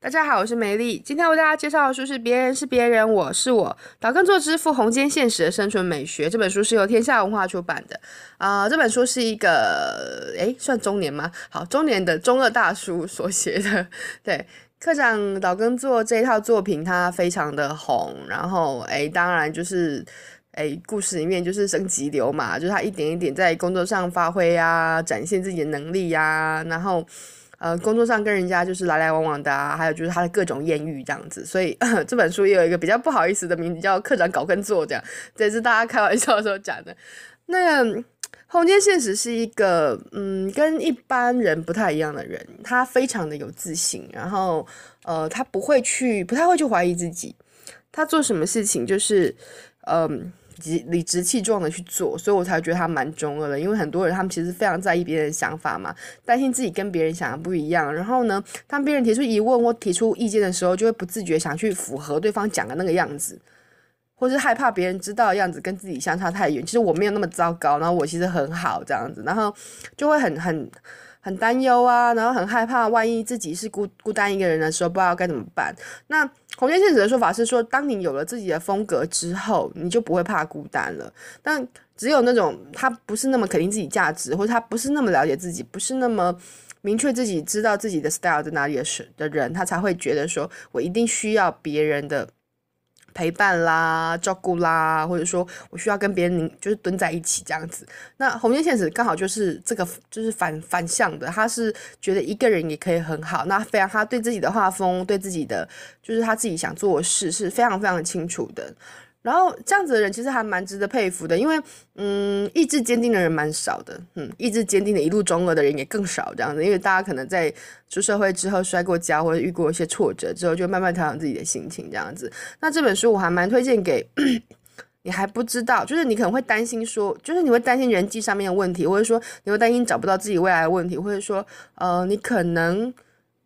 大家好，我是梅丽。今天为大家介绍的书是《别人是别人，我是我》，岛根作之父红间现实的生存美学。这本书是由天下文化出版的。啊、这本书是一个，诶，算中年吗？好，中年的中二大叔所写的。对，课长岛根作这一套作品，它非常的红。然后，诶，当然就是，诶，故事里面就是升级流嘛，就是他一点一点在工作上发挥呀，展现自己的能力呀，然后。呃，工作上跟人家就是来来往往的啊，还有就是他的各种艳遇这样子，所以 这本书也有一个比较不好意思的名字，叫课长搞跟作这样，这是大家开玩笑的时候讲的。那个红间现实是一个嗯，跟一般人不太一样的人，他非常的有自信，然后呃，他不会去，不太会去怀疑自己，他做什么事情就是嗯。理直气壮的去做，所以我才觉得他蛮中二的。因为很多人他们其实非常在意别人的想法嘛，担心自己跟别人想的不一样。然后呢，当别人提出疑问或提出意见的时候，就会不自觉想去符合对方讲的那个样子，或是害怕别人知道的样子跟自己相差太远。其实我没有那么糟糕，然后我其实很好这样子，然后就会很很。很担忧啊，然后很害怕，万一自己是孤孤单一个人的时候，不知道该怎么办。那红间宪史的说法是说，当你有了自己的风格之后，你就不会怕孤单了。但只有那种他不是那么肯定自己价值，或者他不是那么了解自己，不是那么明确自己知道自己的 style 在哪里的时的人，他才会觉得说我一定需要别人的。陪伴啦，照顾啦，或者说我需要跟别人就是蹲在一起这样子。那红线现实刚好就是这个，就是反反向的，他是觉得一个人也可以很好。那非常他对自己的画风，对自己的就是他自己想做的事是非常非常清楚的。然后这样子的人其实还蛮值得佩服的，因为嗯，意志坚定的人蛮少的，嗯，意志坚定的一路中二的人也更少。这样子，因为大家可能在出社会之后摔过跤或者遇过一些挫折之后，就慢慢调整自己的心情。这样子，那这本书我还蛮推荐给你还不知道，就是你可能会担心说，就是你会担心人际上面的问题，或者说你会担心找不到自己未来的问题，或者说呃，你可能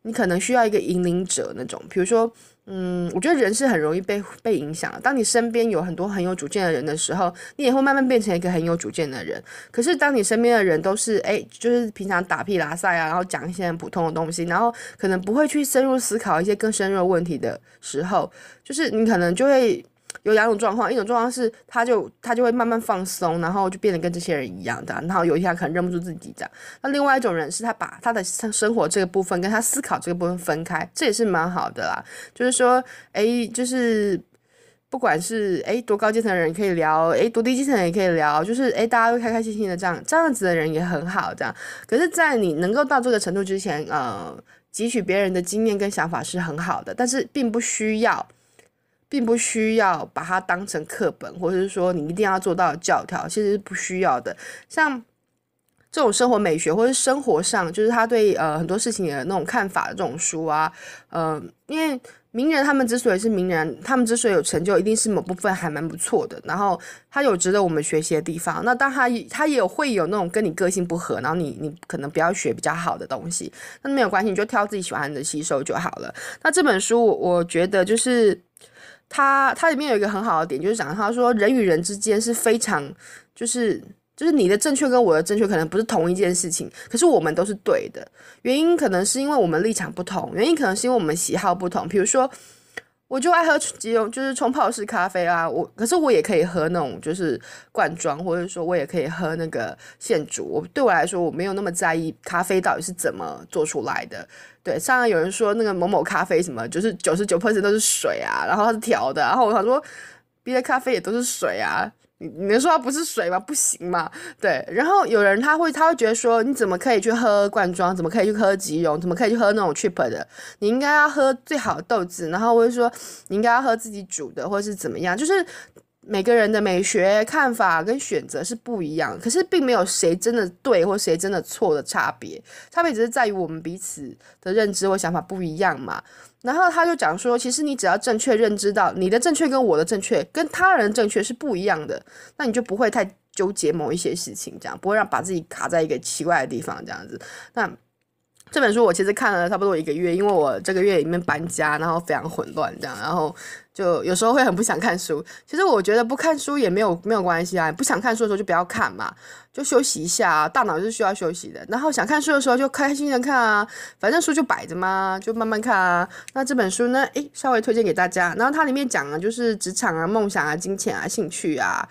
你可能需要一个引领者那种，比如说。嗯，我觉得人是很容易被被影响的。当你身边有很多很有主见的人的时候，你也会慢慢变成一个很有主见的人。可是，当你身边的人都是诶，就是平常打屁拉赛啊，然后讲一些很普通的东西，然后可能不会去深入思考一些更深入的问题的时候，就是你可能就会。有两种状况，一种状况是他就他就会慢慢放松，然后就变得跟这些人一样的，然后有一天可能认不出自己这样。那另外一种人是他把他的生活这个部分跟他思考这个部分分开，这也是蛮好的啦。就是说，哎，就是不管是哎多高阶层的人可以聊，哎多低阶层也可以聊，就是哎大家都开开心心的这样，这样子的人也很好这样。可是，在你能够到这个程度之前，呃，汲取别人的经验跟想法是很好的，但是并不需要。并不需要把它当成课本，或者是说你一定要做到教条，其实是不需要的。像这种生活美学，或者是生活上，就是他对呃很多事情的那种看法的这种书啊，嗯、呃，因为名人他们之所以是名人，他们之所以有成就，一定是某部分还蛮不错的。然后他有值得我们学习的地方。那当他他也会有那种跟你个性不合，然后你你可能不要学比较好的东西，那没有关系，你就挑自己喜欢的吸收就好了。那这本书我觉得就是。它它里面有一个很好的点，就是讲他说人与人之间是非常，就是就是你的正确跟我的正确可能不是同一件事情，可是我们都是对的。原因可能是因为我们立场不同，原因可能是因为我们喜好不同。比如说。我就爱喝即溶，就是冲泡式咖啡啊。我可是我也可以喝那种就是罐装，或者说我也可以喝那个现煮。我对我来说，我没有那么在意咖啡到底是怎么做出来的。对，上有人说那个某某咖啡什么，就是九十九 percent 都是水啊，然后它是调的。然后我想说，别的咖啡也都是水啊。你能说它不是水吗？不行嘛，对。然后有人他会他会觉得说，你怎么可以去喝罐装？怎么可以去喝即溶？怎么可以去喝那种 cheap 的？你应该要喝最好的豆子。然后或者说你应该要喝自己煮的，或者是怎么样？就是每个人的美学看法跟选择是不一样，可是并没有谁真的对或谁真的错的差别，差别只是在于我们彼此的认知或想法不一样嘛。然后他就讲说，其实你只要正确认知到你的正确跟我的正确跟他人正确是不一样的，那你就不会太纠结某一些事情，这样不会让把自己卡在一个奇怪的地方这样子。那这本书我其实看了差不多一个月，因为我这个月里面搬家，然后非常混乱这样，然后就有时候会很不想看书。其实我觉得不看书也没有没有关系啊，不想看书的时候就不要看嘛，就休息一下啊，大脑是需要休息的。然后想看书的时候就开心的看啊，反正书就摆着嘛，就慢慢看啊。那这本书呢，诶，稍微推荐给大家。然后它里面讲的就是职场啊、梦想啊、金钱啊、兴趣啊。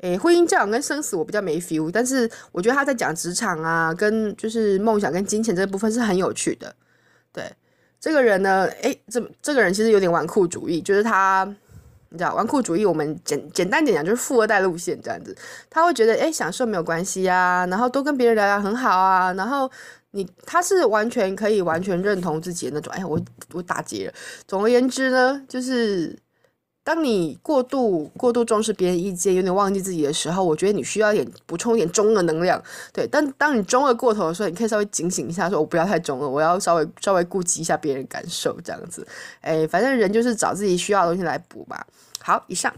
诶，婚姻教养跟生死我比较没 feel，但是我觉得他在讲职场啊，跟就是梦想跟金钱这部分是很有趣的。对，这个人呢，诶，这这个人其实有点纨绔主义，就是他，你知道，纨绔主义我们简简单点讲就是富二代路线这样子。他会觉得，诶，享受没有关系啊，然后多跟别人聊聊很好啊，然后你他是完全可以完全认同自己的那种。哎，我我打结了。总而言之呢，就是。当你过度过度重视别人意见，有点忘记自己的时候，我觉得你需要一点补充一点中二能量。对，但当你中二过头的时候，你可以稍微警醒一下，说我不要太中二，我要稍微稍微顾及一下别人感受，这样子。哎，反正人就是找自己需要的东西来补吧。好，以上。